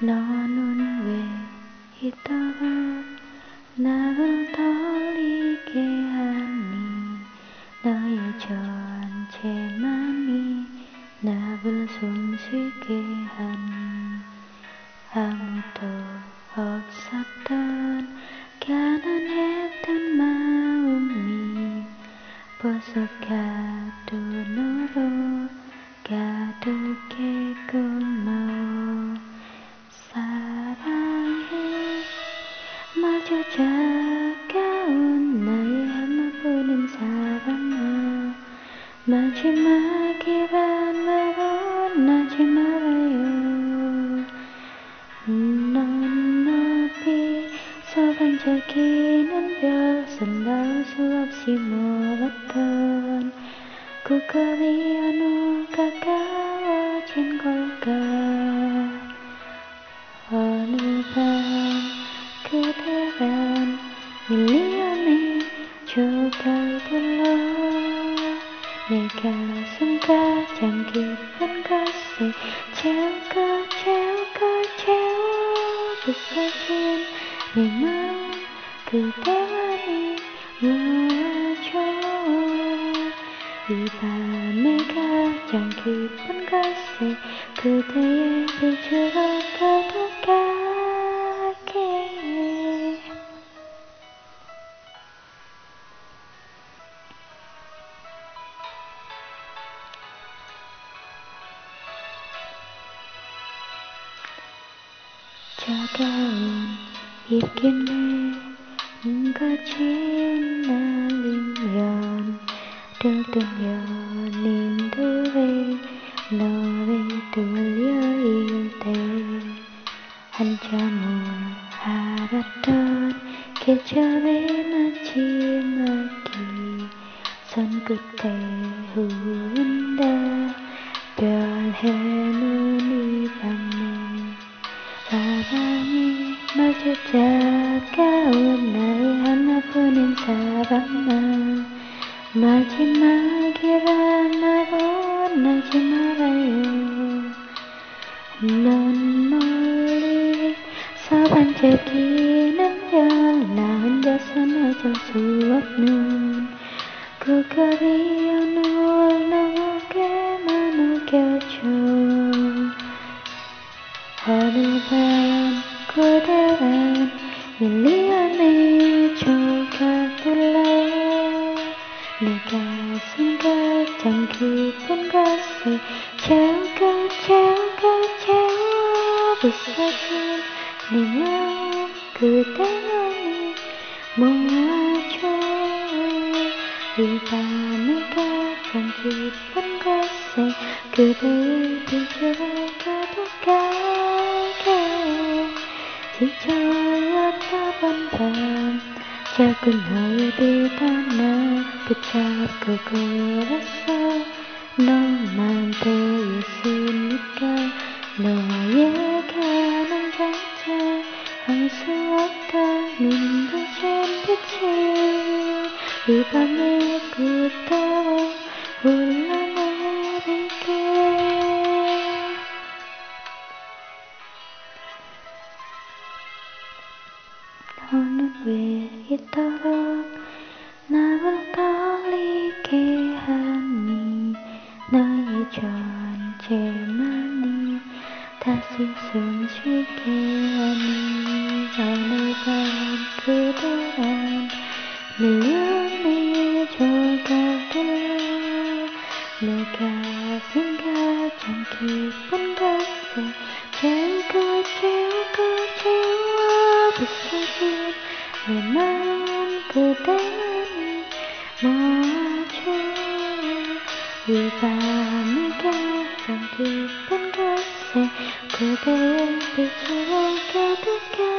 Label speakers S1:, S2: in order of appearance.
S1: 너는 왜 이토록 나를 떨리게 하니? 너의 존재만이 나를 숨쉬게 하니? 아무도 없었던 가난했던 마음이 벌써 가둔으로 가득했구나 사랑해. 마저 차가운 나의 하나뿐인 사랑아. 마지막이란 말은 하지 말아요. 넌 높이 서 반짝이는 별선 닿을 수 없이 멀었던 그 거리 어느 가까워진 걸까 그대란 밀리언의 조각들로 내 가슴 가장 깊은 곳에 채우고 채우고 채워 부서진 내 마음 그대만이 모아줘. 이 밤의 가장 깊은 곳에 그대의 빛으로 가득하 차가운 입김에 같이 날리면 들뜬 연인들의 노래 들려일 때 한참을 알았던 계절의 마지막이 손끝에 흐른다. 별해는 사랑이 마주 차가운 나의 하나뿐인 사랑아 마지막이 내 가슴 가장 깊은 곳에 채우고 채우고 채워 부서진 내 마음 그대만이 모아줘. 이 밤의 가장 깊은 곳에 그대의 빛으로 가득하게 지쳐왔던 밤 작은 너의 빛 하나 붙잡고 걸었어. 너만 보였으니까 너의 가는 자체 할수 없던 눈부신 빛이 이 밤에 끝도 흘러내리게. 너는 왜 숨쉬게 하니 밤 그대란 밀려내 조각들로 내 가슴 가장 깊은 곳에 채우고 채우고 채워 부서진 내 마음 그대만이 모아줘 이 밤의 가장 깊은 곳에 그대의 빛으로 가득하